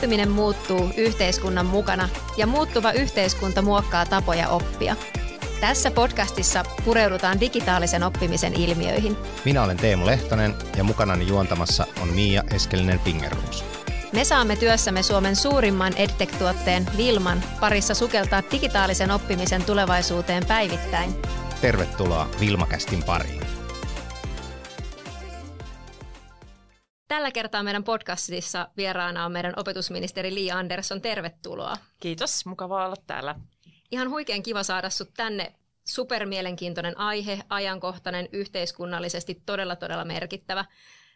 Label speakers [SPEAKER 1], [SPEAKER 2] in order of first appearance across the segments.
[SPEAKER 1] Oppiminen muuttuu yhteiskunnan mukana ja muuttuva yhteiskunta muokkaa tapoja oppia. Tässä podcastissa pureudutaan digitaalisen oppimisen ilmiöihin.
[SPEAKER 2] Minä olen Teemu Lehtonen ja mukanani juontamassa on Miia Eskelinen Fingerhus.
[SPEAKER 1] Me saamme työssämme Suomen suurimman EdTech-tuotteen Vilman parissa sukeltaa digitaalisen oppimisen tulevaisuuteen päivittäin.
[SPEAKER 2] Tervetuloa Vilmakästin pariin.
[SPEAKER 1] Tällä kertaa meidän podcastissa vieraana on meidän opetusministeri Li Andersson. Tervetuloa.
[SPEAKER 3] Kiitos, mukava olla täällä.
[SPEAKER 1] Ihan huikean kiva saada sut tänne. Supermielenkiintoinen aihe, ajankohtainen, yhteiskunnallisesti todella todella merkittävä.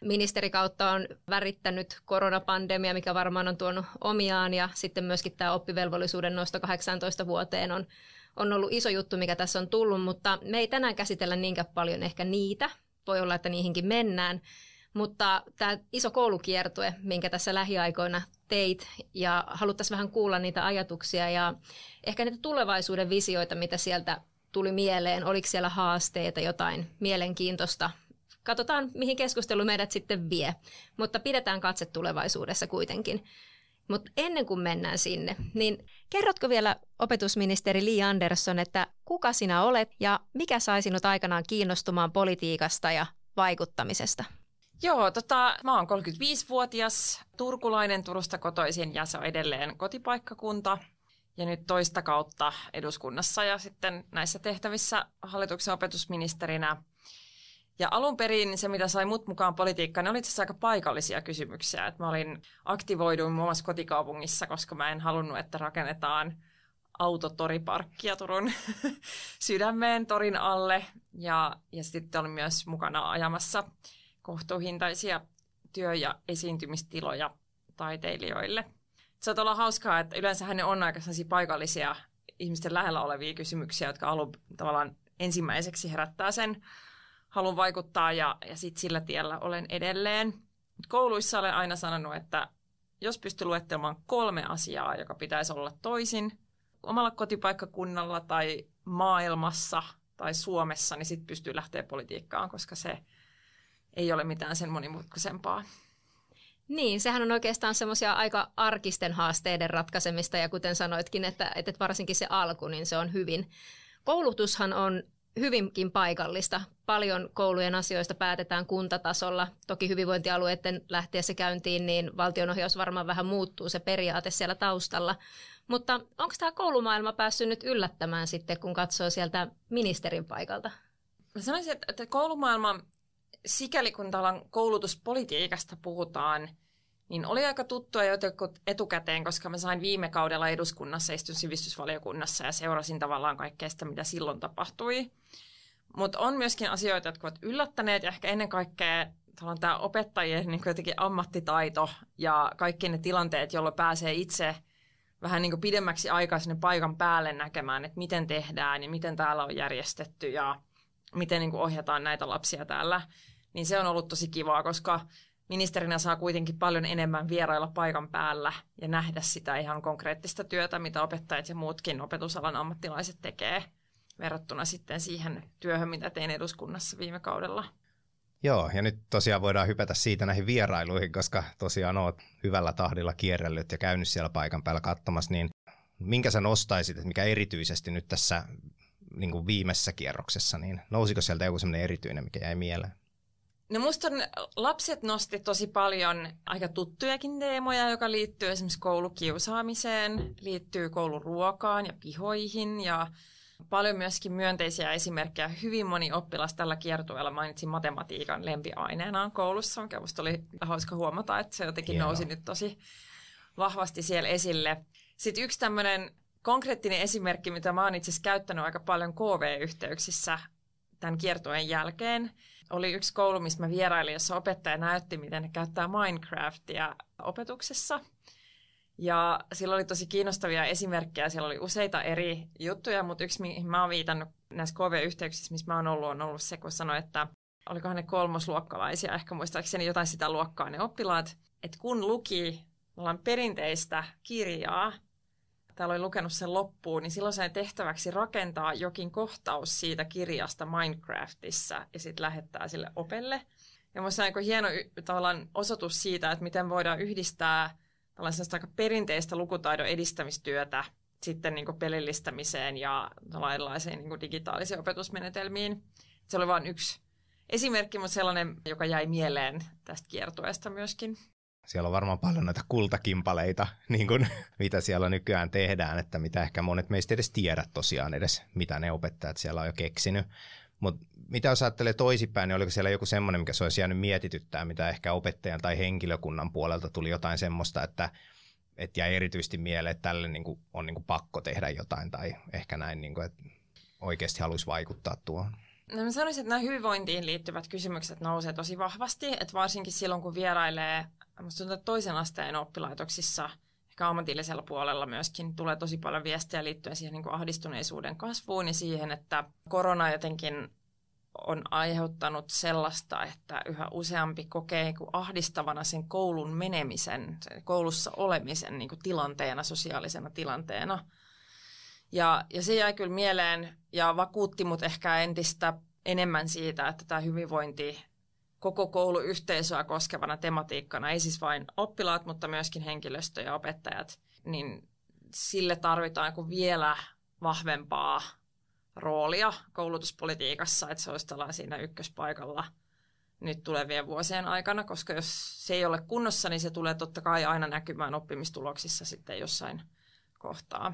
[SPEAKER 1] Ministerikautta on värittänyt koronapandemia, mikä varmaan on tuonut omiaan, ja sitten myöskin tämä oppivelvollisuuden nosto 18 vuoteen on, on ollut iso juttu, mikä tässä on tullut, mutta me ei tänään käsitellä niinkään paljon ehkä niitä, voi olla, että niihinkin mennään, mutta tämä iso koulukiertue, minkä tässä lähiaikoina teit, ja haluttaisiin vähän kuulla niitä ajatuksia ja ehkä niitä tulevaisuuden visioita, mitä sieltä tuli mieleen. Oliko siellä haasteita, jotain mielenkiintoista? Katsotaan, mihin keskustelu meidät sitten vie, mutta pidetään katse tulevaisuudessa kuitenkin. Mutta ennen kuin mennään sinne, niin kerrotko vielä opetusministeri Li Andersson, että kuka sinä olet ja mikä sai sinut aikanaan kiinnostumaan politiikasta ja vaikuttamisesta?
[SPEAKER 3] Joo, tota, mä oon 35-vuotias, turkulainen Turusta kotoisin ja se on edelleen kotipaikkakunta. Ja nyt toista kautta eduskunnassa ja sitten näissä tehtävissä hallituksen opetusministerinä. Ja alun perin se, mitä sai mut mukaan politiikkaan, oli itse asiassa aika paikallisia kysymyksiä. Et mä olin aktivoiduin muun muassa kotikaupungissa, koska mä en halunnut, että rakennetaan autotoriparkkia Turun sydämeen torin alle. Ja, ja sitten olin myös mukana ajamassa kohtuuhintaisia työ- ja esiintymistiloja taiteilijoille. Se on olla hauskaa, että yleensä ne on aika paikallisia ihmisten lähellä olevia kysymyksiä, jotka alun tavallaan ensimmäiseksi herättää sen halun vaikuttaa ja, ja sitten sillä tiellä olen edelleen. Kouluissa olen aina sanonut, että jos pystyy luettelemaan kolme asiaa, joka pitäisi olla toisin omalla kotipaikkakunnalla tai maailmassa tai Suomessa, niin sitten pystyy lähteä politiikkaan, koska se ei ole mitään sen monimutkaisempaa.
[SPEAKER 1] Niin, sehän on oikeastaan semmoisia aika arkisten haasteiden ratkaisemista ja kuten sanoitkin, että, että varsinkin se alku, niin se on hyvin. Koulutushan on hyvinkin paikallista. Paljon koulujen asioista päätetään kuntatasolla. Toki hyvinvointialueiden lähtiessä käyntiin, niin valtionohjaus varmaan vähän muuttuu se periaate siellä taustalla. Mutta onko tämä koulumaailma päässyt nyt yllättämään sitten, kun katsoo sieltä ministerin paikalta?
[SPEAKER 3] Mä sanoisin, että koulumaailma sikäli kun tällä koulutuspolitiikasta puhutaan, niin oli aika tuttua jo etukäteen, koska mä sain viime kaudella eduskunnassa, istun sivistysvaliokunnassa ja seurasin tavallaan kaikkea sitä, mitä silloin tapahtui. Mutta on myöskin asioita, jotka ovat yllättäneet ja ehkä ennen kaikkea tämä opettajien niin jotenkin ammattitaito ja kaikki ne tilanteet, jolloin pääsee itse vähän niin pidemmäksi aikaa sinne paikan päälle näkemään, että miten tehdään ja miten täällä on järjestetty ja miten niin ohjataan näitä lapsia täällä niin se on ollut tosi kivaa, koska ministerinä saa kuitenkin paljon enemmän vierailla paikan päällä ja nähdä sitä ihan konkreettista työtä, mitä opettajat ja muutkin opetusalan ammattilaiset tekee verrattuna sitten siihen työhön, mitä tein eduskunnassa viime kaudella.
[SPEAKER 2] Joo, ja nyt tosiaan voidaan hypätä siitä näihin vierailuihin, koska tosiaan olet hyvällä tahdilla kierrellyt ja käynyt siellä paikan päällä katsomassa, niin minkä sä nostaisit, että mikä erityisesti nyt tässä niin kuin viimeisessä kierroksessa, niin nousiko sieltä joku sellainen erityinen, mikä jäi mieleen?
[SPEAKER 3] No musta on, lapset nosti tosi paljon aika tuttujakin teemoja, joka liittyy esimerkiksi koulukiusaamiseen, liittyy kouluruokaan ja pihoihin ja paljon myöskin myönteisiä esimerkkejä. Hyvin moni oppilas tällä kiertueella mainitsi matematiikan lempiaineenaan koulussa, mikä musta oli hauska huomata, että se jotenkin Hienoa. nousi nyt tosi vahvasti siellä esille. Sitten yksi tämmöinen konkreettinen esimerkki, mitä mä oon itse asiassa käyttänyt aika paljon KV-yhteyksissä tämän kiertueen jälkeen, oli yksi koulu, missä mä vierailin, jossa opettaja näytti, miten ne käyttää Minecraftia opetuksessa. Ja sillä oli tosi kiinnostavia esimerkkejä. Siellä oli useita eri juttuja, mutta yksi, mihin mä oon viitannut näissä KV-yhteyksissä, missä mä oon ollut, on ollut se, kun sanoi, että olikohan ne kolmosluokkalaisia, ehkä muistaakseni jotain sitä luokkaa ne oppilaat, että kun luki perinteistä kirjaa, täällä oli lukenut sen loppuun, niin silloin sen tehtäväksi rakentaa jokin kohtaus siitä kirjasta Minecraftissa ja sitten lähettää sille opelle. Ja minusta on hieno tavallaan osoitus siitä, että miten voidaan yhdistää tällaisesta aika perinteistä lukutaidon edistämistyötä sitten niin kuin pelillistämiseen ja erilaisiin niin digitaalisiin opetusmenetelmiin. Se oli vain yksi esimerkki, mutta sellainen, joka jäi mieleen tästä kiertueesta myöskin.
[SPEAKER 2] Siellä on varmaan paljon näitä kultakimpaleita, niin kuin, mitä siellä nykyään tehdään, että mitä ehkä monet meistä edes tiedä tosiaan edes, mitä ne opettajat siellä on jo keksinyt. Mutta mitä jos ajattelee toisinpäin, niin oliko siellä joku semmoinen, mikä se olisi jäänyt mietityttää, mitä ehkä opettajan tai henkilökunnan puolelta tuli jotain semmoista, että et jäi erityisesti mieleen, että tälle niin kuin, on niin kuin pakko tehdä jotain tai ehkä näin, niin kuin, että oikeasti haluaisi vaikuttaa tuohon?
[SPEAKER 3] No mä sanoisin, että nämä hyvinvointiin liittyvät kysymykset nousee tosi vahvasti, että varsinkin silloin kun vierailee musta tuntuu, että toisen asteen oppilaitoksissa, ehkä ammatillisella puolella myöskin, tulee tosi paljon viestejä liittyen siihen niin kuin ahdistuneisuuden kasvuun ja siihen, että korona jotenkin on aiheuttanut sellaista, että yhä useampi kokee niin ahdistavana sen koulun menemisen, sen koulussa olemisen niin kuin tilanteena, sosiaalisena tilanteena. Ja, ja se jäi kyllä mieleen ja vakuutti mut ehkä entistä enemmän siitä, että tämä hyvinvointi koko kouluyhteisöä koskevana tematiikkana, ei siis vain oppilaat, mutta myöskin henkilöstö ja opettajat, niin sille tarvitaan vielä vahvempaa roolia koulutuspolitiikassa, että se olisi siinä ykköspaikalla nyt tulevien vuosien aikana, koska jos se ei ole kunnossa, niin se tulee totta kai aina näkymään oppimistuloksissa sitten jossain kohtaa.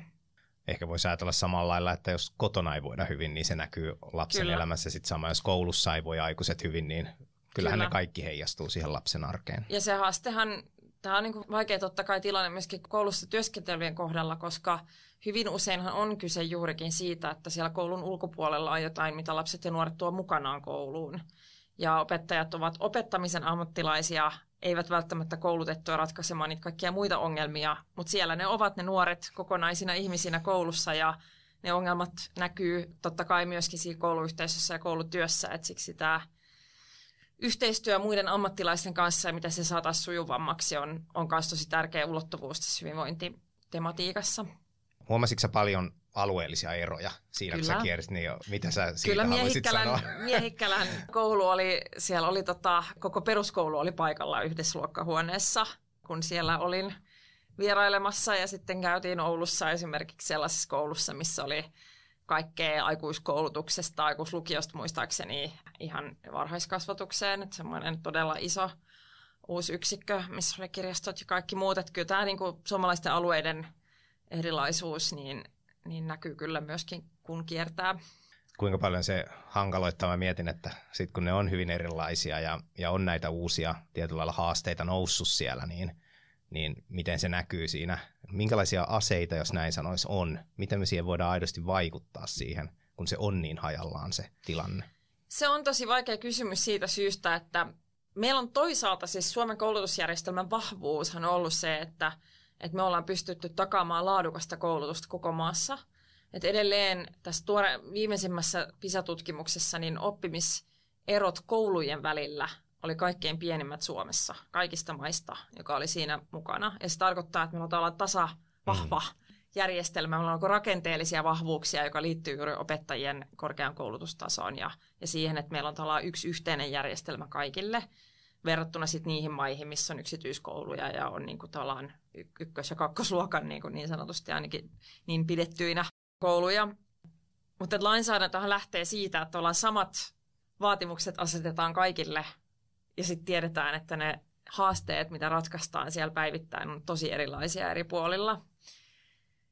[SPEAKER 2] Ehkä voisi ajatella samalla lailla, että jos kotona ei voida hyvin, niin se näkyy lapsen Kyllä. elämässä sitten sama. Jos koulussa ei voi aikuiset hyvin, niin kyllähän Kyllä. ne kaikki heijastuu siihen lapsen arkeen.
[SPEAKER 3] Ja se haastehan, tämä on niin kuin vaikea totta kai tilanne myöskin koulussa työskentelevien kohdalla, koska hyvin useinhan on kyse juurikin siitä, että siellä koulun ulkopuolella on jotain, mitä lapset ja nuoret tuo mukanaan kouluun. Ja opettajat ovat opettamisen ammattilaisia, eivät välttämättä koulutettuja ratkaisemaan niitä kaikkia muita ongelmia, mutta siellä ne ovat ne nuoret kokonaisina ihmisinä koulussa ja ne ongelmat näkyy totta kai myöskin siinä kouluyhteisössä ja koulutyössä, että siksi tämä yhteistyö muiden ammattilaisten kanssa ja miten se saataisiin sujuvammaksi on, on myös tosi tärkeä ulottuvuus tässä hyvinvointitematiikassa.
[SPEAKER 2] Huomasitko paljon alueellisia eroja siinä, Kyllä. kun sä kiersit, niin jo, mitä sä siitä
[SPEAKER 3] Kyllä Miehikkälän, Miehikkälän koulu oli, siellä oli tota, koko peruskoulu oli paikalla yhdessä luokkahuoneessa, kun siellä olin vierailemassa ja sitten käytiin Oulussa esimerkiksi sellaisessa koulussa, missä oli kaikkea aikuiskoulutuksesta, aikuislukiosta muistaakseni ihan varhaiskasvatukseen, että semmoinen todella iso uusi yksikkö, missä oli kirjastot ja kaikki muut. Että kyllä tämä niin kuin suomalaisten alueiden erilaisuus niin, niin näkyy kyllä myöskin, kun kiertää.
[SPEAKER 2] Kuinka paljon se hankaloittaa, mä mietin, että sitten kun ne on hyvin erilaisia ja, ja on näitä uusia tietyllä lailla haasteita noussut siellä, niin niin miten se näkyy siinä, minkälaisia aseita, jos näin sanoisi, on, miten me siihen voidaan aidosti vaikuttaa siihen, kun se on niin hajallaan se tilanne?
[SPEAKER 3] Se on tosi vaikea kysymys siitä syystä, että meillä on toisaalta siis Suomen koulutusjärjestelmän vahvuushan on ollut se, että, että me ollaan pystytty takaamaan laadukasta koulutusta koko maassa. Et edelleen tässä tuore, viimeisimmässä PISA-tutkimuksessa niin oppimiserot koulujen välillä oli kaikkein pienimmät Suomessa, kaikista maista, joka oli siinä mukana. Ja se tarkoittaa, että meillä on tasa vahva mm. järjestelmä, meillä on rakenteellisia vahvuuksia, joka liittyy juuri opettajien korkean koulutustasoon ja, ja siihen, että meillä on yksi yhteinen järjestelmä kaikille verrattuna sit niihin maihin, missä on yksityiskouluja ja on niin kuin ykkös- ja kakkosluokan niin, kuin niin sanotusti ainakin niin pidettyinä kouluja. Mutta lainsäädäntöhän lähtee siitä, että ollaan samat vaatimukset asetetaan kaikille ja sitten tiedetään, että ne haasteet, mitä ratkaistaan siellä päivittäin, on tosi erilaisia eri puolilla.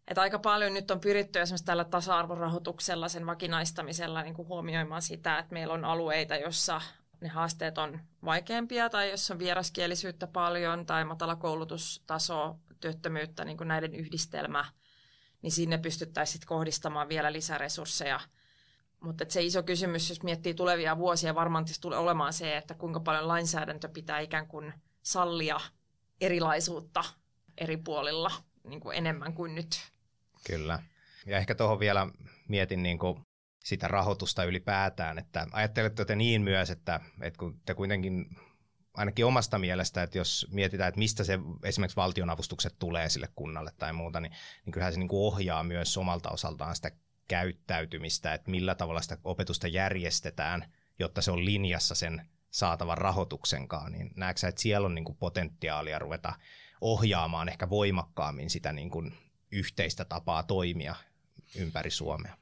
[SPEAKER 3] Et aika paljon nyt on pyritty esimerkiksi tällä tasa-arvorahoituksella, sen vakinaistamisella niin kuin huomioimaan sitä, että meillä on alueita, jossa ne haasteet on vaikeampia tai jos on vieraskielisyyttä paljon tai matala koulutustaso, työttömyyttä, niin kuin näiden yhdistelmä, niin sinne pystyttäisiin kohdistamaan vielä lisäresursseja – mutta se iso kysymys, jos miettii tulevia vuosia, varmaan tulee olemaan se, että kuinka paljon lainsäädäntö pitää ikään kuin sallia erilaisuutta eri puolilla niin kuin enemmän kuin nyt.
[SPEAKER 2] Kyllä. Ja ehkä tuohon vielä mietin niin kuin sitä rahoitusta ylipäätään, että ajattelette te niin myös, että, että kun te kuitenkin ainakin omasta mielestä, että jos mietitään, että mistä se esimerkiksi valtionavustukset tulee sille kunnalle tai muuta, niin, niin kyllähän se niin kuin ohjaa myös omalta osaltaan sitä käyttäytymistä, että millä tavalla sitä opetusta järjestetään, jotta se on linjassa sen saatavan rahoituksenkaan, niin näetkö että siellä on niin kuin potentiaalia ruveta ohjaamaan ehkä voimakkaammin sitä niin kuin yhteistä tapaa toimia ympäri Suomea.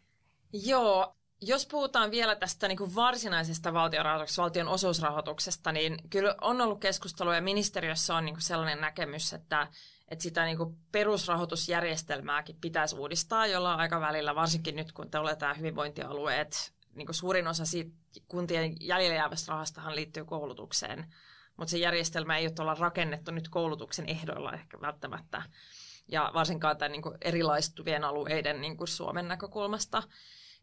[SPEAKER 3] Joo, jos puhutaan vielä tästä niin kuin varsinaisesta valtionrahoituksesta, valtion osuusrahoituksesta, niin kyllä on ollut keskustelua ja ministeriössä on niin kuin sellainen näkemys, että, että sitä niin kuin perusrahoitusjärjestelmääkin pitäisi uudistaa jollain aikavälillä, varsinkin nyt kun te olette hyvinvointialueet, niin kuin suurin osa siitä kuntien jäljellä jäävästä rahastahan liittyy koulutukseen, mutta se järjestelmä ei ole olla rakennettu nyt koulutuksen ehdoilla ehkä välttämättä, ja varsinkaan tämän niin kuin erilaistuvien alueiden niin kuin Suomen näkökulmasta.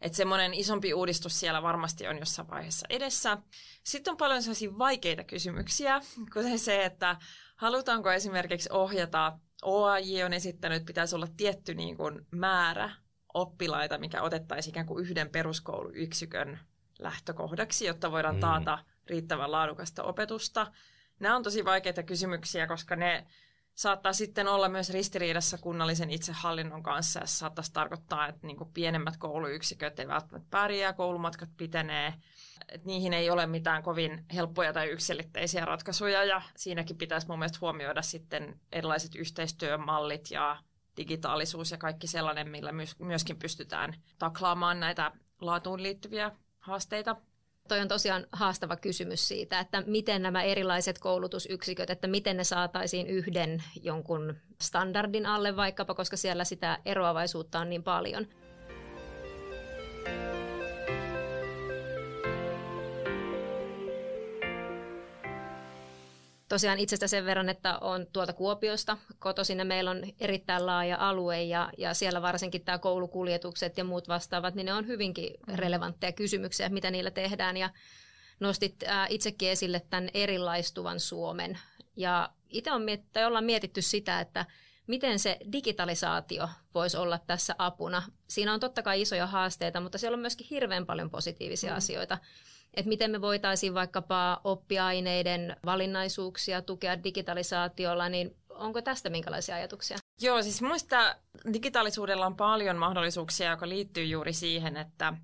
[SPEAKER 3] Että semmoinen isompi uudistus siellä varmasti on jossain vaiheessa edessä. Sitten on paljon sellaisia vaikeita kysymyksiä, kuten se, että halutaanko esimerkiksi ohjata, OAJ on esittänyt, että pitäisi olla tietty niin kuin määrä oppilaita, mikä otettaisiin ikään kuin yhden peruskouluyksikön lähtökohdaksi, jotta voidaan mm. taata riittävän laadukasta opetusta. Nämä on tosi vaikeita kysymyksiä, koska ne saattaa sitten olla myös ristiriidassa kunnallisen itsehallinnon kanssa ja saattaisi tarkoittaa, että niin pienemmät kouluyksiköt eivät välttämättä pärjää, koulumatkat pitenee. Että niihin ei ole mitään kovin helppoja tai yksilitteisiä ratkaisuja ja siinäkin pitäisi mun mielestä huomioida sitten erilaiset yhteistyömallit ja digitaalisuus ja kaikki sellainen, millä myöskin pystytään taklaamaan näitä laatuun liittyviä haasteita.
[SPEAKER 1] Toi on tosiaan haastava kysymys siitä, että miten nämä erilaiset koulutusyksiköt, että miten ne saataisiin yhden jonkun standardin alle vaikkapa, koska siellä sitä eroavaisuutta on niin paljon. Tosiaan itsestä sen verran, että on tuolta Kuopiosta kotoisin ja meillä on erittäin laaja alue ja, ja siellä varsinkin tämä koulukuljetukset ja muut vastaavat, niin ne on hyvinkin mm. relevantteja kysymyksiä, mitä niillä tehdään ja nostit ää, itsekin esille tämän erilaistuvan Suomen ja itse on miet- tai ollaan mietitty sitä, että miten se digitalisaatio voisi olla tässä apuna. Siinä on totta kai isoja haasteita, mutta siellä on myöskin hirveän paljon positiivisia mm. asioita että miten me voitaisiin vaikkapa oppiaineiden valinnaisuuksia tukea digitalisaatiolla, niin onko tästä minkälaisia ajatuksia?
[SPEAKER 3] Joo, siis muista digitaalisuudella on paljon mahdollisuuksia, joka liittyy juuri siihen, että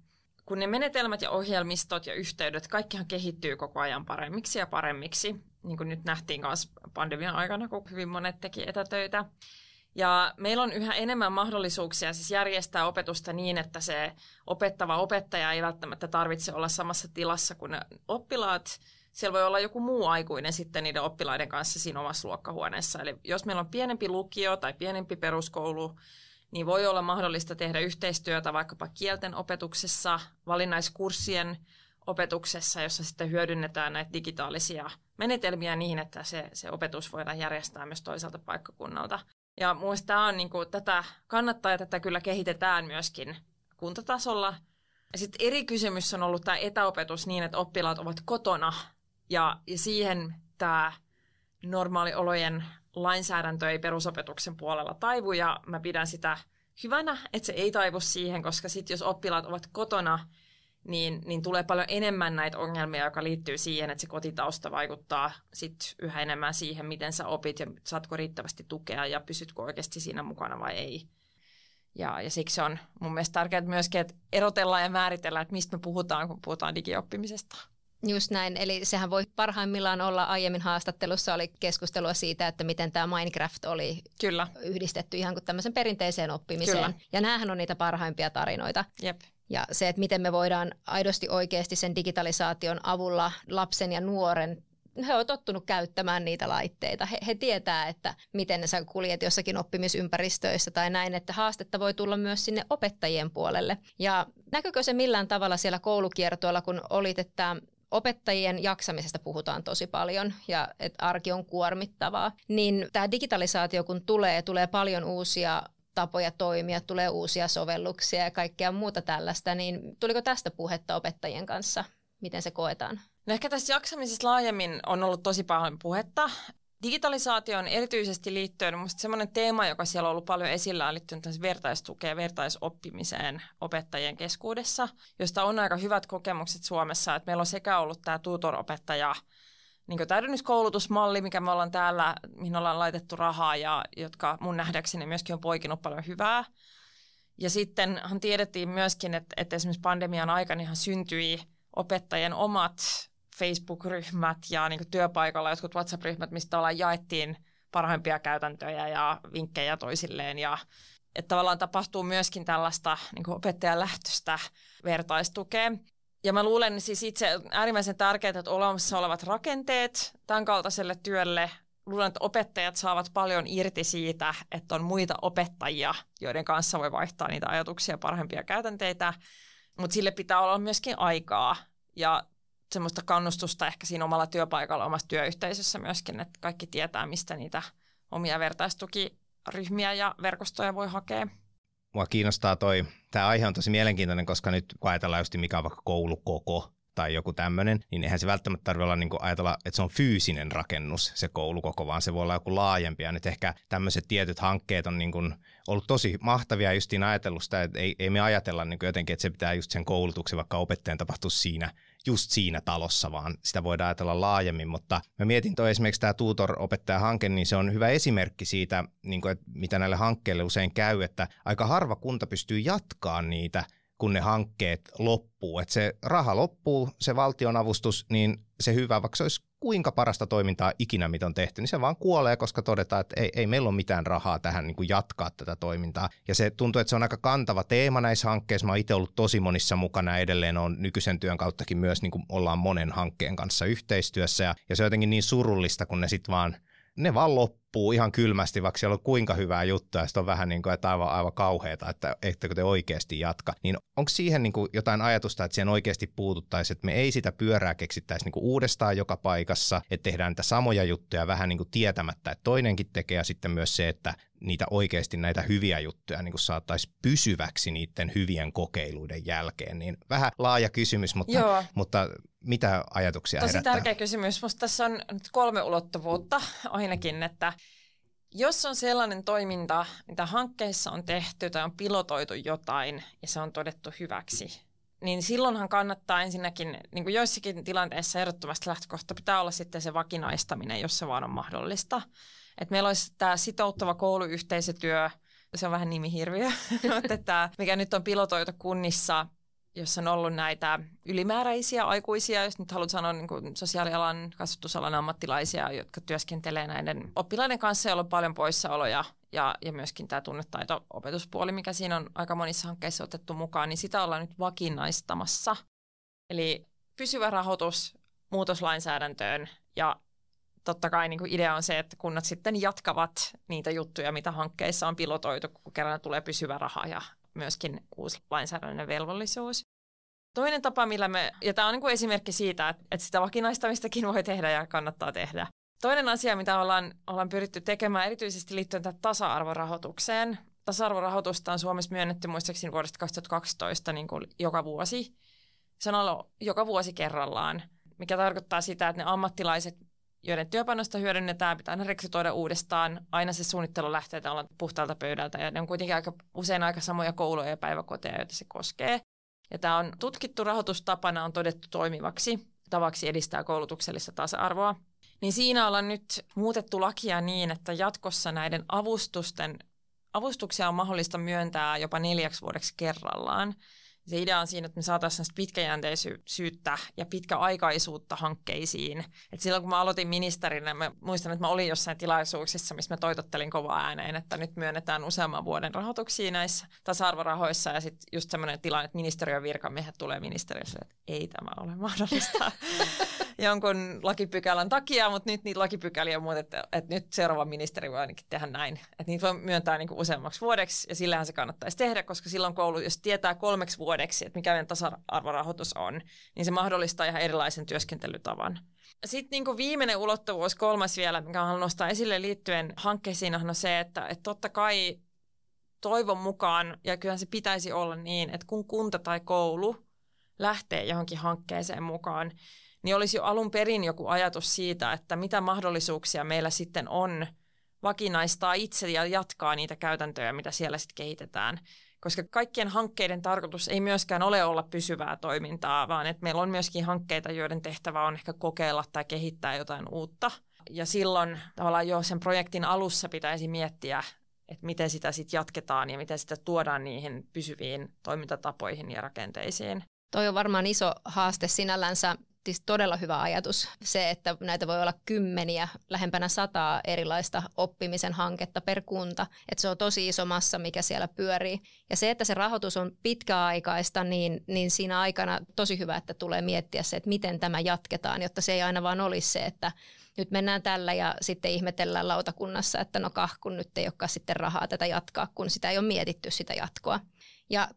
[SPEAKER 3] kun ne menetelmät ja ohjelmistot ja yhteydet, kaikkihan kehittyy koko ajan paremmiksi ja paremmiksi, niin kuin nyt nähtiin myös pandemian aikana, kun hyvin monet teki etätöitä. Ja meillä on yhä enemmän mahdollisuuksia siis järjestää opetusta niin, että se opettava opettaja ei välttämättä tarvitse olla samassa tilassa kuin oppilaat. Siellä voi olla joku muu aikuinen sitten niiden oppilaiden kanssa siinä omassa luokkahuoneessa. Eli jos meillä on pienempi lukio tai pienempi peruskoulu, niin voi olla mahdollista tehdä yhteistyötä vaikkapa kielten opetuksessa, valinnaiskurssien opetuksessa, jossa sitten hyödynnetään näitä digitaalisia menetelmiä niin, että se, se opetus voidaan järjestää myös toiselta paikkakunnalta. Ja tämä on, niin kuin, tätä kannattaa ja tätä kyllä kehitetään myöskin kuntatasolla. Ja sitten eri kysymys on ollut tämä etäopetus niin, että oppilaat ovat kotona ja, ja siihen tämä normaaliolojen lainsäädäntö ei perusopetuksen puolella taivu ja mä pidän sitä hyvänä, että se ei taivu siihen, koska sitten jos oppilaat ovat kotona, niin, niin tulee paljon enemmän näitä ongelmia, joka liittyy siihen, että se kotitausta vaikuttaa sit yhä enemmän siihen, miten sä opit ja saatko riittävästi tukea ja pysytkö oikeasti siinä mukana vai ei. Ja, ja siksi on mun mielestä tärkeää myöskin, että erotellaan ja määritellään, että mistä me puhutaan, kun puhutaan digioppimisesta.
[SPEAKER 1] Just näin, eli sehän voi parhaimmillaan olla aiemmin haastattelussa oli keskustelua siitä, että miten tämä Minecraft oli
[SPEAKER 3] Kyllä.
[SPEAKER 1] yhdistetty ihan kuin tämmöisen perinteiseen oppimiseen. Kyllä. Ja näähän on niitä parhaimpia tarinoita.
[SPEAKER 3] Jep.
[SPEAKER 1] Ja se, että miten me voidaan aidosti oikeasti sen digitalisaation avulla lapsen ja nuoren he ovat tottunut käyttämään niitä laitteita. He, he tietää, että miten sä kuljet jossakin oppimisympäristöissä tai näin, että haastetta voi tulla myös sinne opettajien puolelle. Ja näkyykö se millään tavalla siellä koulukiertoilla, kun olit, että opettajien jaksamisesta puhutaan tosi paljon ja että arki on kuormittavaa, niin tämä digitalisaatio kun tulee, tulee paljon uusia tapoja toimia, tulee uusia sovelluksia ja kaikkea muuta tällaista, niin tuliko tästä puhetta opettajien kanssa? Miten se koetaan?
[SPEAKER 3] No ehkä tässä jaksamisessa laajemmin on ollut tosi paljon puhetta. Digitalisaatioon erityisesti liittyen minusta semmoinen teema, joka siellä on ollut paljon esillä, on liittynyt vertaistukeen, vertaisoppimiseen opettajien keskuudessa, josta on aika hyvät kokemukset Suomessa. Että meillä on sekä ollut tämä tutor-opettaja niin täydennyskoulutusmalli, mikä me ollaan täällä, mihin ollaan laitettu rahaa ja jotka mun nähdäkseni myöskin on poikinut paljon hyvää. Ja sittenhan tiedettiin myöskin, että, että esimerkiksi pandemian aikana syntyi opettajien omat Facebook-ryhmät ja niin työpaikalla jotkut WhatsApp-ryhmät, mistä ollaan jaettiin parhaimpia käytäntöjä ja vinkkejä toisilleen ja että tavallaan tapahtuu myöskin tällaista niin opettajan lähtöstä vertaistukea. Ja mä luulen siis itse äärimmäisen tärkeää, että olemassa olevat rakenteet tämän kaltaiselle työlle, luulen, että opettajat saavat paljon irti siitä, että on muita opettajia, joiden kanssa voi vaihtaa niitä ajatuksia, parhaimpia käytänteitä, mutta sille pitää olla myöskin aikaa ja semmoista kannustusta ehkä siinä omalla työpaikalla, omassa työyhteisössä myöskin, että kaikki tietää, mistä niitä omia vertaistukiryhmiä ja verkostoja voi hakea.
[SPEAKER 2] Mua kiinnostaa toi, tämä aihe on tosi mielenkiintoinen, koska nyt kun ajatellaan just mikä on vaikka koulukoko, tai joku tämmöinen, niin eihän se välttämättä tarvitse olla niin ajatella, että se on fyysinen rakennus, se koulukoko, vaan se voi olla joku laajempi. Ja nyt ehkä tämmöiset tietyt hankkeet on niin kuin ollut tosi mahtavia justiin ajatellut sitä, että ei, ei me ajatella niin jotenkin, että se pitää just sen koulutuksen vaikka opettajan tapahtua siinä just siinä talossa, vaan sitä voidaan ajatella laajemmin. Mutta mä mietin toi esimerkiksi tämä tutor-opettajahanke, niin se on hyvä esimerkki siitä, niin kuin, että mitä näille hankkeille usein käy, että aika harva kunta pystyy jatkaa niitä – kun ne hankkeet loppuu. Että se raha loppuu, se valtionavustus, niin se hyvä, vaikka se olisi kuinka parasta toimintaa ikinä, mitä on tehty, niin se vaan kuolee, koska todetaan, että ei, ei meillä ole mitään rahaa tähän niin kuin jatkaa tätä toimintaa. Ja se tuntuu, että se on aika kantava teema näissä hankkeissa. Mä oon itse ollut tosi monissa mukana edelleen on nykyisen työn kauttakin myös niin kuin ollaan monen hankkeen kanssa yhteistyössä. Ja, ja se on jotenkin niin surullista, kun ne sitten vaan – ne vaan loppuu ihan kylmästi, vaikka siellä on kuinka hyvää juttua, ja sitten on vähän niin kuin, että aivan, aivan kauheata, että ettekö te oikeasti jatka. Niin onko siihen niin kuin jotain ajatusta, että siihen oikeasti puututtaisiin, että me ei sitä pyörää keksittäisi niin kuin uudestaan joka paikassa, että tehdään niitä samoja juttuja vähän niin kuin tietämättä, että toinenkin tekee, ja sitten myös se, että niitä oikeasti näitä hyviä juttuja niin saataisiin pysyväksi niiden hyvien kokeiluiden jälkeen. Niin vähän laaja kysymys, mutta, Joo. mutta mitä ajatuksia
[SPEAKER 3] Tosi
[SPEAKER 2] herättää?
[SPEAKER 3] tärkeä kysymys. Minusta tässä on nyt kolme ulottuvuutta ainakin, että jos on sellainen toiminta, mitä hankkeissa on tehty tai on pilotoitu jotain ja se on todettu hyväksi, niin silloinhan kannattaa ensinnäkin, niin kuin joissakin tilanteissa ehdottomasti lähtökohta pitää olla sitten se vakinaistaminen, jos se vaan on mahdollista. Et meillä olisi tämä sitouttava kouluyhteisötyö, se on vähän nimihirviö, mutta tämä, mikä nyt on pilotoitu kunnissa, jossa on ollut näitä ylimääräisiä aikuisia, jos nyt haluat sanoa niin kuin sosiaalialan, kasvatusalan ammattilaisia, jotka työskentelee näiden oppilaiden kanssa, joilla on paljon poissaoloja ja, ja myöskin tämä tunnetaito-opetuspuoli, mikä siinä on aika monissa hankkeissa otettu mukaan, niin sitä ollaan nyt vakinaistamassa. Eli pysyvä rahoitus muutoslainsäädäntöön ja totta kai niin kuin idea on se, että kunnat sitten jatkavat niitä juttuja, mitä hankkeissa on pilotoitu, kun kerran tulee pysyvä raha ja myöskin uusi lainsäädännön velvollisuus. Toinen tapa, millä me, ja tämä on niin kuin esimerkki siitä, että, sitä vakinaistamistakin voi tehdä ja kannattaa tehdä. Toinen asia, mitä ollaan, ollaan pyritty tekemään erityisesti liittyen tähän tasa-arvorahoitukseen. Tasa-arvorahoitusta on Suomessa myönnetty muistaakseni vuodesta 2012 niin kuin joka vuosi. Se on ollut joka vuosi kerrallaan, mikä tarkoittaa sitä, että ne ammattilaiset, joiden työpanosta hyödynnetään, pitää aina rekrytoida uudestaan. Aina se suunnittelu lähtee olla puhtaalta pöydältä ja ne on kuitenkin aika, usein aika samoja kouluja ja päiväkoteja, joita se koskee. Ja tämä on tutkittu rahoitustapana, on todettu toimivaksi tavaksi edistää koulutuksellista tasa-arvoa. Niin siinä ollaan nyt muutettu lakia niin, että jatkossa näiden avustusten, avustuksia on mahdollista myöntää jopa neljäksi vuodeksi kerrallaan. Se idea on siinä, että me saataisiin pitkäjänteisyyttä ja pitkäaikaisuutta hankkeisiin. Et silloin kun mä aloitin ministerinä, mä muistan, että mä olin jossain tilaisuuksissa, missä mä toitottelin kovaa ääneen, että nyt myönnetään useamman vuoden rahoituksia näissä tasa-arvorahoissa. Ja sitten just semmoinen tilanne, että ministeriön virkamiehet tulee ministeriössä, että ei tämä ole mahdollista jonkun lakipykälän takia, mutta nyt niitä lakipykäliä on muutettu, että nyt seuraava ministeri voi ainakin tehdä näin. Että niitä voi myöntää niin kuin useammaksi vuodeksi ja sillähän se kannattaisi tehdä, koska silloin koulu, jos tietää kolmeksi vuodeksi, että mikä meidän tasa-arvorahoitus on, niin se mahdollistaa ihan erilaisen työskentelytavan. Sitten niin kuin viimeinen ulottuvuus, kolmas vielä, mikä haluan nostaa esille liittyen hankkeisiin, on se, että, että totta kai toivon mukaan, ja kyllähän se pitäisi olla niin, että kun kunta tai koulu lähtee johonkin hankkeeseen mukaan, niin olisi jo alun perin joku ajatus siitä, että mitä mahdollisuuksia meillä sitten on vakinaistaa itse ja jatkaa niitä käytäntöjä, mitä siellä sitten kehitetään. Koska kaikkien hankkeiden tarkoitus ei myöskään ole olla pysyvää toimintaa, vaan että meillä on myöskin hankkeita, joiden tehtävä on ehkä kokeilla tai kehittää jotain uutta. Ja silloin tavallaan jo sen projektin alussa pitäisi miettiä, että miten sitä sitten jatketaan ja miten sitä tuodaan niihin pysyviin toimintatapoihin ja rakenteisiin.
[SPEAKER 1] Toi on varmaan iso haaste sinällänsä siis todella hyvä ajatus se, että näitä voi olla kymmeniä, lähempänä sataa erilaista oppimisen hanketta per kunta. Että se on tosi iso massa, mikä siellä pyörii. Ja se, että se rahoitus on pitkäaikaista, niin, niin siinä aikana tosi hyvä, että tulee miettiä se, että miten tämä jatketaan, jotta se ei aina vaan olisi se, että nyt mennään tällä ja sitten ihmetellään lautakunnassa, että no kah, kun nyt ei olekaan sitten rahaa tätä jatkaa, kun sitä ei ole mietitty sitä jatkoa. Ja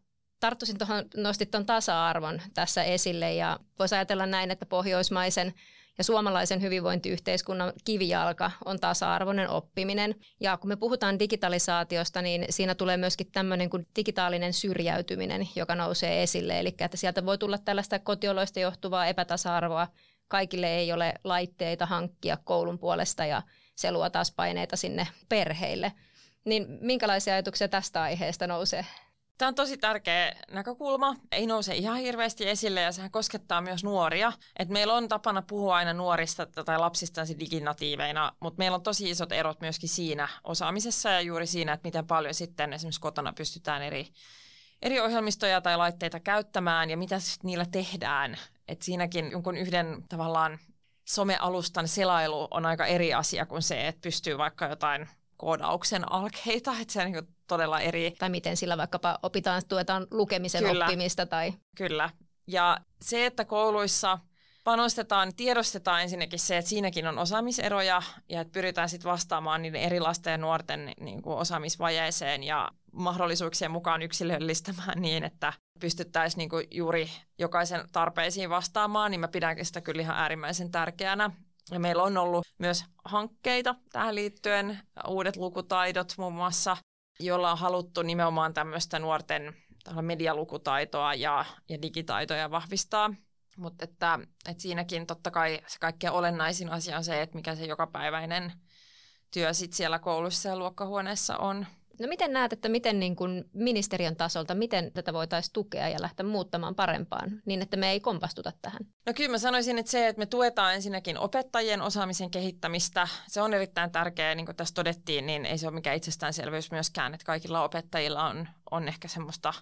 [SPEAKER 1] tarttuisin tuohon, nostit tuon tasa-arvon tässä esille ja voisi ajatella näin, että pohjoismaisen ja suomalaisen hyvinvointiyhteiskunnan kivijalka on tasa-arvoinen oppiminen. Ja kun me puhutaan digitalisaatiosta, niin siinä tulee myöskin tämmöinen kuin digitaalinen syrjäytyminen, joka nousee esille. Eli että sieltä voi tulla tällaista kotioloista johtuvaa epätasa-arvoa. Kaikille ei ole laitteita hankkia koulun puolesta ja se luo taas paineita sinne perheille. Niin minkälaisia ajatuksia tästä aiheesta nousee?
[SPEAKER 3] Tämä on tosi tärkeä näkökulma. Ei nouse ihan hirveästi esille ja sehän koskettaa myös nuoria. Et meillä on tapana puhua aina nuorista tai lapsista diginatiiveina, mutta meillä on tosi isot erot myöskin siinä osaamisessa ja juuri siinä, että miten paljon sitten esimerkiksi kotona pystytään eri, eri ohjelmistoja tai laitteita käyttämään ja mitä niillä tehdään. Et siinäkin jonkun yhden tavallaan somealustan selailu on aika eri asia kuin se, että pystyy vaikka jotain koodauksen alkeita, että se niin todella eri.
[SPEAKER 1] Tai miten sillä vaikkapa opitaan, tuetaan lukemisen Kyllä. oppimista. Tai...
[SPEAKER 3] Kyllä. Ja se, että kouluissa panostetaan, tiedostetaan ensinnäkin se, että siinäkin on osaamiseroja ja että pyritään sitten vastaamaan niiden eri lasten ja nuorten niin kuin osaamisvajeeseen ja mahdollisuuksien mukaan yksilöllistämään niin, että pystyttäisiin niin kuin juuri jokaisen tarpeisiin vastaamaan, niin mä pidän sitä kyllä ihan äärimmäisen tärkeänä. Ja meillä on ollut myös hankkeita tähän liittyen, uudet lukutaidot muun muassa, jolla on haluttu nimenomaan tämmöistä nuorten medialukutaitoa ja, ja digitaitoja vahvistaa. Mutta että, että siinäkin totta kai se kaikkein olennaisin asia on se, että mikä se jokapäiväinen työ sit siellä koulussa ja luokkahuoneessa on.
[SPEAKER 1] No miten näet, että miten niin kuin ministeriön tasolta, miten tätä voitaisiin tukea ja lähteä muuttamaan parempaan niin, että me ei kompastuta tähän?
[SPEAKER 3] No kyllä mä sanoisin, että se, että me tuetaan ensinnäkin opettajien osaamisen kehittämistä, se on erittäin tärkeää, niin kuin tässä todettiin, niin ei se ole mikään itsestäänselvyys myöskään, että kaikilla opettajilla on, on ehkä semmoista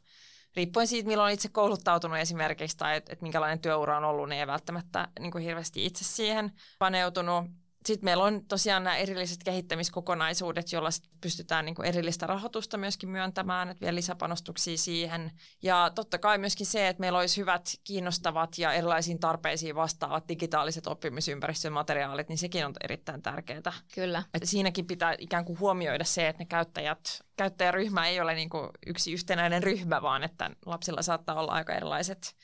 [SPEAKER 3] riippuen siitä, milloin on itse kouluttautunut esimerkiksi tai että et minkälainen työura on ollut, niin ei välttämättä niin kuin hirveästi itse siihen paneutunut sitten meillä on tosiaan nämä erilliset kehittämiskokonaisuudet, joilla pystytään niin kuin erillistä rahoitusta myöskin myöntämään, että vielä lisäpanostuksia siihen. Ja totta kai myöskin se, että meillä olisi hyvät, kiinnostavat ja erilaisiin tarpeisiin vastaavat digitaaliset oppimisympäristön materiaalit, niin sekin on erittäin tärkeää.
[SPEAKER 1] Kyllä.
[SPEAKER 3] Että siinäkin pitää ikään kuin huomioida se, että ne käyttäjät, käyttäjäryhmä ei ole niin kuin yksi yhtenäinen ryhmä, vaan että lapsilla saattaa olla aika erilaiset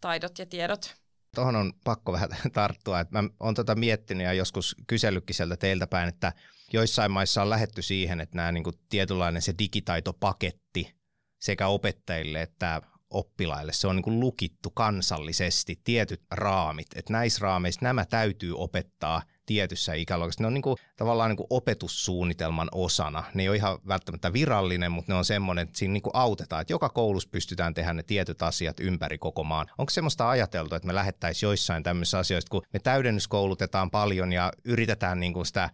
[SPEAKER 3] taidot ja tiedot.
[SPEAKER 2] Tuohon on pakko vähän tarttua, että mä oon tätä tota miettinyt ja joskus kysellytkin sieltä teiltä päin, että joissain maissa on lähetty siihen, että nämä niin kuin tietynlainen se digitaitopaketti sekä opettajille että oppilaille, se on niin kuin lukittu kansallisesti tietyt raamit, että näissä raameissa nämä täytyy opettaa tietyssä ikäluokassa. Ne on niin kuin, tavallaan niin kuin opetussuunnitelman osana. Ne ei ole ihan välttämättä virallinen, mutta ne on semmoinen, että siinä niin kuin autetaan, että joka koulussa pystytään tehdä ne tietyt asiat ympäri koko maan. Onko semmoista ajateltu, että me lähettäisiin joissain tämmöisissä asioissa, kun me täydennyskoulutetaan paljon ja yritetään niin kuin sitä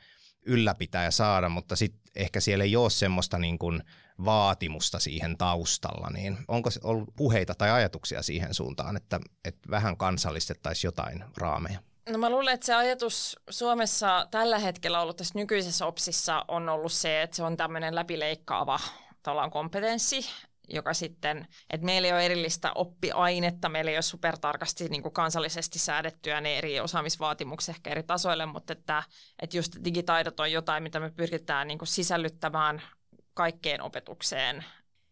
[SPEAKER 2] ylläpitää ja saada, mutta sitten ehkä siellä ei ole semmoista niin kuin vaatimusta siihen taustalla, niin onko ollut puheita tai ajatuksia siihen suuntaan, että, että vähän kansallistettaisiin jotain raameja?
[SPEAKER 3] No mä luulen, että se ajatus Suomessa tällä hetkellä ollut tässä nykyisessä OPSissa on ollut se, että se on tämmöinen läpileikkaava tavallaan kompetenssi, joka sitten, että meillä ei ole erillistä oppiainetta, meillä ei ole supertarkasti niin kuin kansallisesti säädettyä ne eri osaamisvaatimukset ehkä eri tasoille, mutta että, että just digitaidot on jotain, mitä me pyritään niin kuin sisällyttämään kaikkeen opetukseen.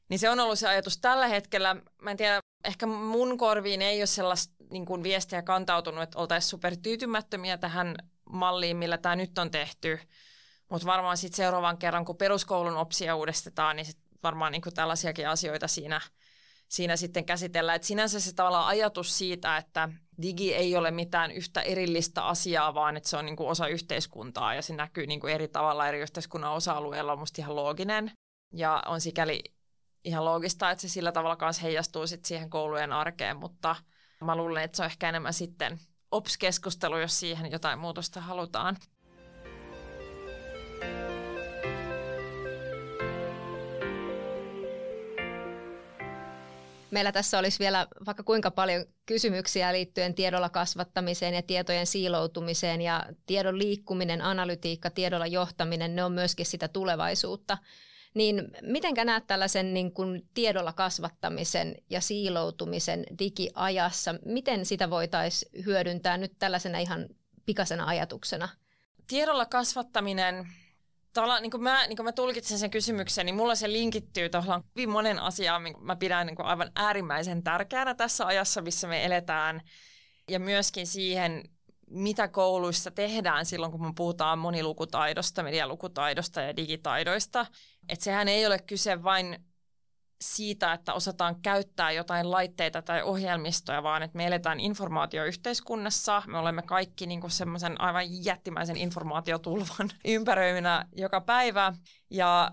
[SPEAKER 3] Niin se on ollut se ajatus tällä hetkellä. Mä en tiedä, ehkä mun korviin ei ole sellaista niin kuin viestiä kantautunut, että oltaisiin supertyytymättömiä tähän malliin, millä tämä nyt on tehty. Mutta varmaan sitten seuraavan kerran, kun peruskoulun opsia uudistetaan, niin sit varmaan niin kuin tällaisiakin asioita siinä, siinä sitten käsitellään. Et sinänsä se tavallaan ajatus siitä, että digi ei ole mitään yhtä erillistä asiaa, vaan että se on niin kuin osa yhteiskuntaa ja se näkyy niin kuin eri tavalla eri yhteiskunnan osa-alueilla on musta ihan looginen. Ja on sikäli ihan loogista, että se sillä tavalla kanssa heijastuu sit siihen koulujen arkeen, mutta mä luulen, että se on ehkä enemmän sitten OPS-keskustelu, jos siihen jotain muutosta halutaan.
[SPEAKER 1] Meillä tässä olisi vielä vaikka kuinka paljon kysymyksiä liittyen tiedolla kasvattamiseen ja tietojen siiloutumiseen ja tiedon liikkuminen, analytiikka, tiedolla johtaminen, ne on myöskin sitä tulevaisuutta. Niin mitenkä näet tällaisen niin kuin tiedolla kasvattamisen ja siiloutumisen digiajassa? Miten sitä voitaisiin hyödyntää nyt tällaisena ihan pikaisena ajatuksena?
[SPEAKER 3] Tiedolla kasvattaminen Tavallaan, niin kuin mä, niin kuin mä tulkitsen sen kysymyksen, niin mulla se linkittyy tuohon hyvin monen asiaan, minkä mä pidän niin kuin aivan äärimmäisen tärkeänä tässä ajassa, missä me eletään. Ja myöskin siihen, mitä kouluissa tehdään silloin, kun me puhutaan monilukutaidosta, medialukutaidosta ja digitaidoista. Että sehän ei ole kyse vain siitä, että osataan käyttää jotain laitteita tai ohjelmistoja, vaan että me eletään informaatioyhteiskunnassa. Me olemme kaikki niin semmoisen aivan jättimäisen informaatiotulvan ympäröiminä joka päivä. Ja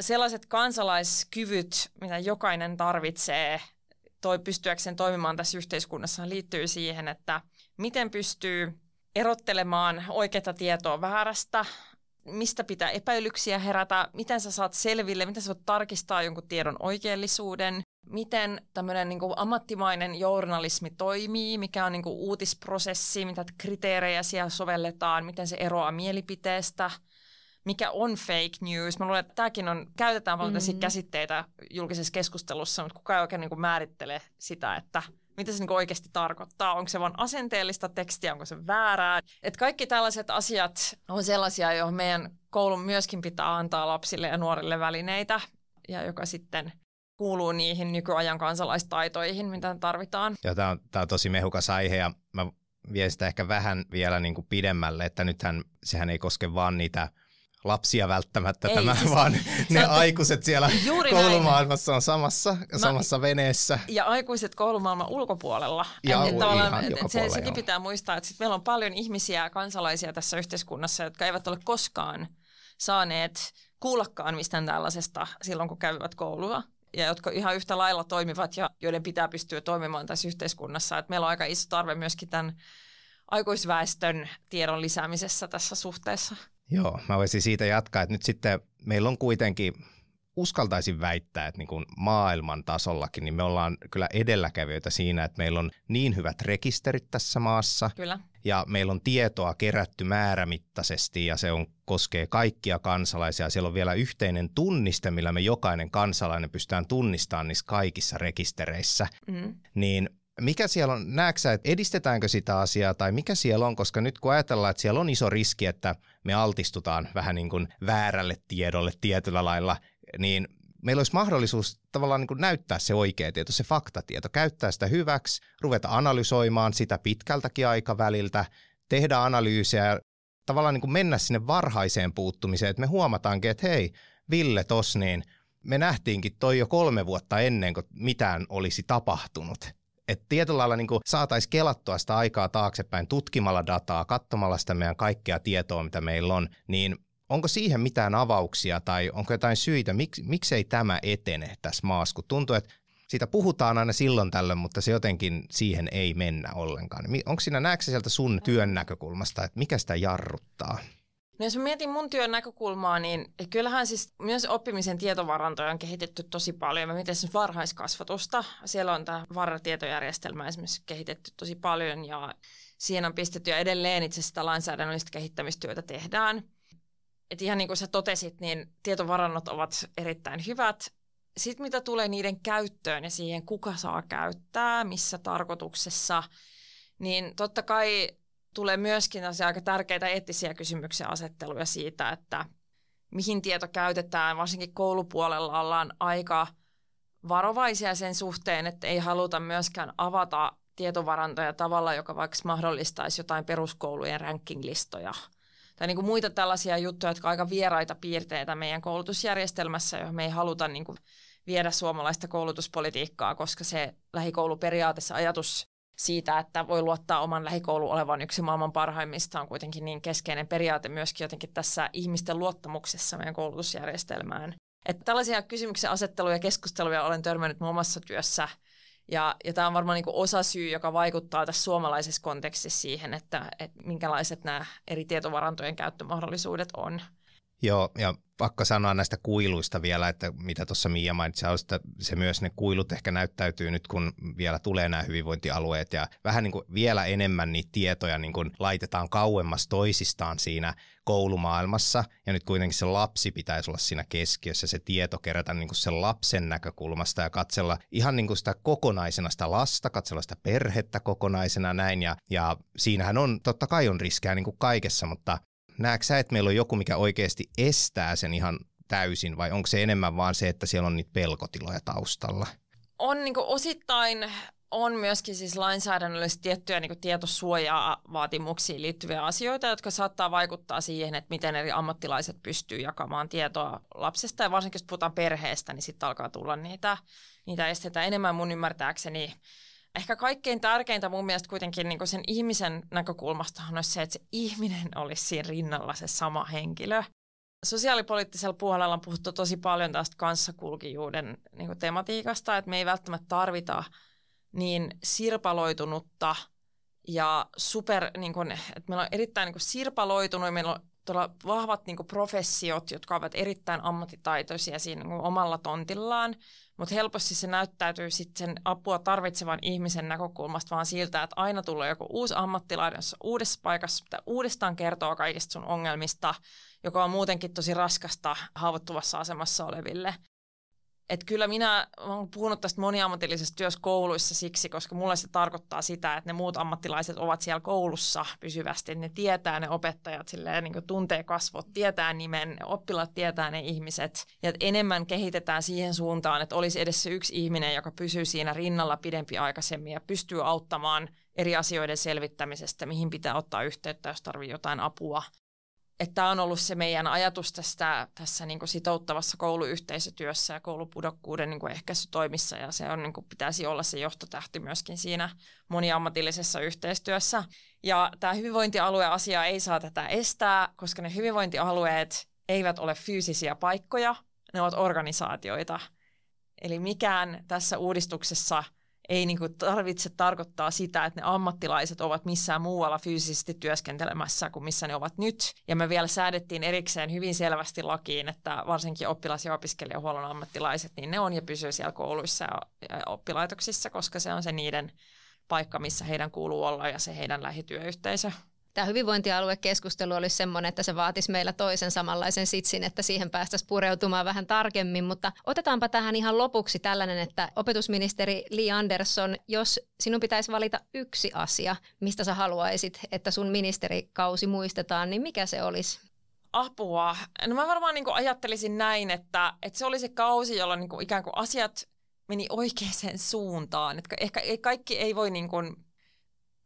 [SPEAKER 3] sellaiset kansalaiskyvyt, mitä jokainen tarvitsee toi, pystyäkseen toimimaan tässä yhteiskunnassa, liittyy siihen, että miten pystyy erottelemaan oikeaa tietoa väärästä, mistä pitää epäilyksiä herätä, miten sä saat selville, miten sä voit tarkistaa jonkun tiedon oikeellisuuden, miten tämmöinen niin ammattimainen journalismi toimii, mikä on niin kuin uutisprosessi, mitä kriteerejä siellä sovelletaan, miten se eroaa mielipiteestä, mikä on fake news. Mä luulen, että tämäkin on, käytetään paljon mm-hmm. käsitteitä julkisessa keskustelussa, mutta kukaan ei oikein niin kuin määrittele sitä, että – mitä se niin oikeasti tarkoittaa. Onko se vain asenteellista tekstiä, onko se väärää. Et kaikki tällaiset asiat on sellaisia, joihin meidän koulun myöskin pitää antaa lapsille ja nuorille välineitä, ja joka sitten kuuluu niihin nykyajan kansalaistaitoihin, mitä tarvitaan.
[SPEAKER 2] Ja tämä on, on tosi mehukas aihe, ja mä vien sitä ehkä vähän vielä niin kuin pidemmälle, että nythän sehän ei koske vaan niitä – lapsia välttämättä Ei, tämä, siis, vaan ne on, aikuiset siellä koulumaailmassa näin. on samassa, Mä, samassa veneessä.
[SPEAKER 3] Ja aikuiset koulumaailman ulkopuolella. Ja et, ihan et, se, sekin joo. pitää muistaa, että sit meillä on paljon ihmisiä, kansalaisia tässä yhteiskunnassa, jotka eivät ole koskaan saaneet kuullakaan mistään tällaisesta silloin, kun käyvät koulua ja jotka ihan yhtä lailla toimivat ja joiden pitää pystyä toimimaan tässä yhteiskunnassa. Et meillä on aika iso tarve myöskin tämän aikuisväestön tiedon lisäämisessä tässä suhteessa.
[SPEAKER 2] Joo, mä voisin siitä jatkaa, että nyt sitten meillä on kuitenkin, uskaltaisin väittää, että niin kuin maailman tasollakin, niin me ollaan kyllä edelläkävijöitä siinä, että meillä on niin hyvät rekisterit tässä maassa.
[SPEAKER 3] Kyllä.
[SPEAKER 2] Ja meillä on tietoa kerätty määrämittaisesti ja se on, koskee kaikkia kansalaisia. Siellä on vielä yhteinen tunniste, millä me jokainen kansalainen pystytään tunnistamaan niissä kaikissa rekistereissä. Mm. Niin mikä siellä on, näetkö että edistetäänkö sitä asiaa tai mikä siellä on, koska nyt kun ajatellaan, että siellä on iso riski, että me altistutaan vähän niin kuin väärälle tiedolle tietyllä lailla, niin meillä olisi mahdollisuus tavallaan niin kuin näyttää se oikea tieto, se faktatieto, käyttää sitä hyväksi, ruveta analysoimaan sitä pitkältäkin aikaväliltä, tehdä analyysejä, tavallaan niin kuin mennä sinne varhaiseen puuttumiseen, että me huomataankin, että hei, Ville tos niin, me nähtiinkin toi jo kolme vuotta ennen kuin mitään olisi tapahtunut että tietyllä lailla niin saataisiin kelattua sitä aikaa taaksepäin tutkimalla dataa, katsomalla sitä meidän kaikkea tietoa, mitä meillä on, niin onko siihen mitään avauksia tai onko jotain syitä, mik, miksei tämä etene tässä maassa, kun tuntuu, että siitä puhutaan aina silloin tällöin, mutta se jotenkin siihen ei mennä ollenkaan. Onko siinä, näetkö sieltä sun työn näkökulmasta, että mikä sitä jarruttaa?
[SPEAKER 3] No jos mä mietin mun työn näkökulmaa, niin kyllähän siis myös oppimisen tietovarantoja on kehitetty tosi paljon. Mä mietin varhaiskasvatusta. Siellä on tämä VAR-tietojärjestelmä esimerkiksi kehitetty tosi paljon ja siihen on pistetty ja edelleen itse sitä lainsäädännöllistä kehittämistyötä tehdään. Et ihan niin kuin sä totesit, niin tietovarannot ovat erittäin hyvät. Sitten mitä tulee niiden käyttöön ja siihen, kuka saa käyttää, missä tarkoituksessa, niin totta kai tulee myöskin aika tärkeitä eettisiä kysymyksiä asetteluja siitä, että mihin tieto käytetään. Varsinkin koulupuolella ollaan aika varovaisia sen suhteen, että ei haluta myöskään avata tietovarantoja tavalla, joka vaikka mahdollistaisi jotain peruskoulujen rankinglistoja. Tai niin kuin muita tällaisia juttuja, jotka ovat aika vieraita piirteitä meidän koulutusjärjestelmässä, johon me ei haluta niin kuin viedä suomalaista koulutuspolitiikkaa, koska se lähikouluperiaatessa ajatus siitä, että voi luottaa oman lähikoulu olevan yksi maailman parhaimmista on kuitenkin niin keskeinen periaate myöskin jotenkin tässä ihmisten luottamuksessa meidän koulutusjärjestelmään. Että tällaisia kysymyksen asetteluja ja keskusteluja olen törmännyt muun muassa työssä ja, ja tämä on varmaan niin osa syy, joka vaikuttaa tässä suomalaisessa kontekstissa siihen, että, että minkälaiset nämä eri tietovarantojen käyttömahdollisuudet on.
[SPEAKER 2] Joo, ja pakko sanoa näistä kuiluista vielä, että mitä tuossa Mia mainitsi, että se myös ne kuilut ehkä näyttäytyy nyt, kun vielä tulee nämä hyvinvointialueet ja vähän niin kuin vielä enemmän niitä tietoja niin kuin laitetaan kauemmas toisistaan siinä koulumaailmassa ja nyt kuitenkin se lapsi pitäisi olla siinä keskiössä, se tieto kerätä niin kuin sen lapsen näkökulmasta ja katsella ihan niin kuin sitä kokonaisena sitä lasta, katsella sitä perhettä kokonaisena näin ja, ja siinähän on, totta kai on riskejä niin kuin kaikessa, mutta näetkö sä, että meillä on joku, mikä oikeasti estää sen ihan täysin, vai onko se enemmän vaan se, että siellä on niitä pelkotiloja taustalla?
[SPEAKER 3] On niin osittain on myöskin siis lainsäädännöllisesti tiettyjä niin tietosuojaa vaatimuksiin liittyviä asioita, jotka saattaa vaikuttaa siihen, että miten eri ammattilaiset pystyy jakamaan tietoa lapsesta. Ja varsinkin jos puhutaan perheestä, niin sitten alkaa tulla niitä, niitä esteitä enemmän mun ymmärtääkseni ehkä kaikkein tärkeintä mun mielestä kuitenkin niin sen ihmisen näkökulmasta on se, että se ihminen olisi siinä rinnalla se sama henkilö. Sosiaalipoliittisella puolella on puhuttu tosi paljon tästä kanssakulkijuuden niin tematiikasta, että me ei välttämättä tarvita niin sirpaloitunutta ja super, niin kuin, että meillä on erittäin niin kuin sirpaloitunut ja meillä on todella vahvat niin professiot, jotka ovat erittäin ammattitaitoisia siinä niin omalla tontillaan, mutta helposti se näyttäytyy sitten sen apua tarvitsevan ihmisen näkökulmasta vaan siltä, että aina tulee joku uusi ammattilainen, jossa uudessa paikassa pitää uudestaan kertoa kaikista sun ongelmista, joka on muutenkin tosi raskasta haavoittuvassa asemassa oleville. Että kyllä minä olen puhunut tästä moniammatillisesta työssä kouluissa siksi, koska mulle se tarkoittaa sitä, että ne muut ammattilaiset ovat siellä koulussa pysyvästi. Ne tietää ne opettajat, silleen, niin tuntee kasvot, tietää nimen, oppilaat tietää ne ihmiset. Ja enemmän kehitetään siihen suuntaan, että olisi edessä yksi ihminen, joka pysyy siinä rinnalla pidempi aikaisemmin ja pystyy auttamaan eri asioiden selvittämisestä, mihin pitää ottaa yhteyttä, jos tarvitsee jotain apua että tämä on ollut se meidän ajatus tästä, tässä niin sitouttavassa kouluyhteisötyössä ja koulupudokkuuden niin ehkäisytoimissa ja se on, niin kuin, pitäisi olla se johtotähti myöskin siinä moniammatillisessa yhteistyössä. Ja tämä hyvinvointialueasia ei saa tätä estää, koska ne hyvinvointialueet eivät ole fyysisiä paikkoja, ne ovat organisaatioita. Eli mikään tässä uudistuksessa – ei niin kuin tarvitse tarkoittaa sitä, että ne ammattilaiset ovat missään muualla fyysisesti työskentelemässä kuin missä ne ovat nyt. Ja me vielä säädettiin erikseen hyvin selvästi lakiin, että varsinkin oppilas- ja opiskelijahuollon ammattilaiset, niin ne on ja pysyy siellä kouluissa ja oppilaitoksissa, koska se on se niiden paikka, missä heidän kuuluu olla ja se heidän lähityöyhteisö
[SPEAKER 1] tämä hyvinvointialuekeskustelu olisi sellainen, että se vaatisi meillä toisen samanlaisen sitsin, että siihen päästäisiin pureutumaan vähän tarkemmin. Mutta otetaanpa tähän ihan lopuksi tällainen, että opetusministeri Li Andersson, jos sinun pitäisi valita yksi asia, mistä sä haluaisit, että sun ministerikausi muistetaan, niin mikä se olisi?
[SPEAKER 3] Apua. No mä varmaan niin ajattelisin näin, että, että se olisi kausi, jolloin niin ikään kuin asiat meni oikeaan suuntaan. Että ehkä kaikki ei voi niin kuin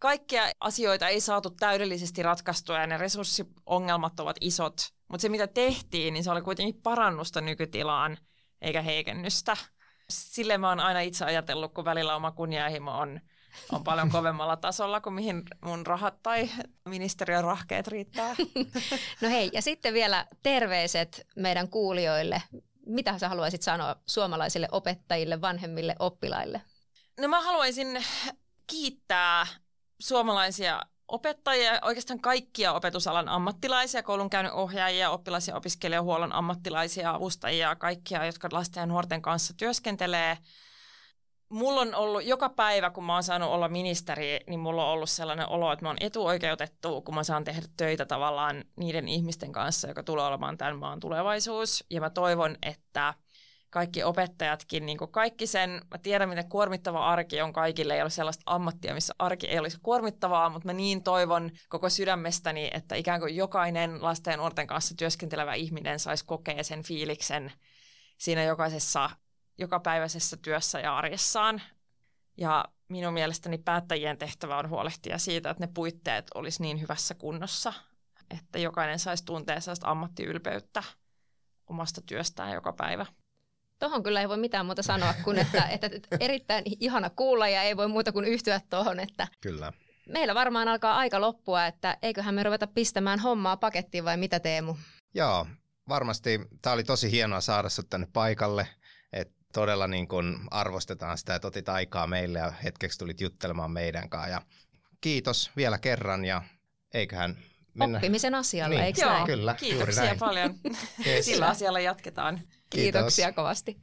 [SPEAKER 3] kaikkia asioita ei saatu täydellisesti ratkaistua ja ne resurssiongelmat ovat isot. Mutta se, mitä tehtiin, niin se oli kuitenkin parannusta nykytilaan eikä heikennystä. Sille mä oon aina itse ajatellut, kun välillä oma kunnianhimo on, on paljon kovemmalla tasolla kuin mihin mun rahat tai ministeriön rahkeet riittää.
[SPEAKER 1] No hei, ja sitten vielä terveiset meidän kuulijoille. Mitä sä haluaisit sanoa suomalaisille opettajille, vanhemmille oppilaille?
[SPEAKER 3] No mä haluaisin kiittää suomalaisia opettajia, oikeastaan kaikkia opetusalan ammattilaisia, koulunkäynnin ohjaajia, oppilas- ja opiskelijahuollon ammattilaisia, avustajia, kaikkia, jotka lasten ja nuorten kanssa työskentelee. Mulla on ollut joka päivä, kun mä oon saanut olla ministeri, niin mulla on ollut sellainen olo, että mä oon etuoikeutettu, kun mä saan tehdä töitä tavallaan niiden ihmisten kanssa, joka tulee olemaan tämän maan tulevaisuus. Ja mä toivon, että – kaikki opettajatkin, niin kuin kaikki sen, mä tiedän miten kuormittava arki on kaikille, ei ole sellaista ammattia, missä arki ei olisi kuormittavaa, mutta mä niin toivon koko sydämestäni, että ikään kuin jokainen lasten ja nuorten kanssa työskentelevä ihminen saisi kokea sen fiiliksen siinä jokaisessa jokapäiväisessä työssä ja arjessaan. Ja minun mielestäni päättäjien tehtävä on huolehtia siitä, että ne puitteet olisi niin hyvässä kunnossa, että jokainen saisi tuntea sellaista ammattiylpeyttä omasta työstään joka päivä.
[SPEAKER 1] Tuohon kyllä ei voi mitään muuta sanoa kuin, että, että, erittäin ihana kuulla ja ei voi muuta kuin yhtyä tuohon, että
[SPEAKER 2] kyllä.
[SPEAKER 1] meillä varmaan alkaa aika loppua, että eiköhän me ruveta pistämään hommaa pakettiin vai mitä Teemu?
[SPEAKER 2] Joo, varmasti tämä oli tosi hienoa saada sinut tänne paikalle, että todella niin kuin arvostetaan sitä, että otit aikaa meille ja hetkeksi tulit juttelemaan meidän kanssa ja kiitos vielä kerran ja eiköhän mennä.
[SPEAKER 1] oppimisen asialla,
[SPEAKER 2] Niin.
[SPEAKER 1] eikö
[SPEAKER 3] Joo,
[SPEAKER 1] näin?
[SPEAKER 2] Kyllä,
[SPEAKER 3] kiitoksia
[SPEAKER 2] näin.
[SPEAKER 3] paljon. Sillä asialla jatketaan.
[SPEAKER 1] Kiitoksia kovasti.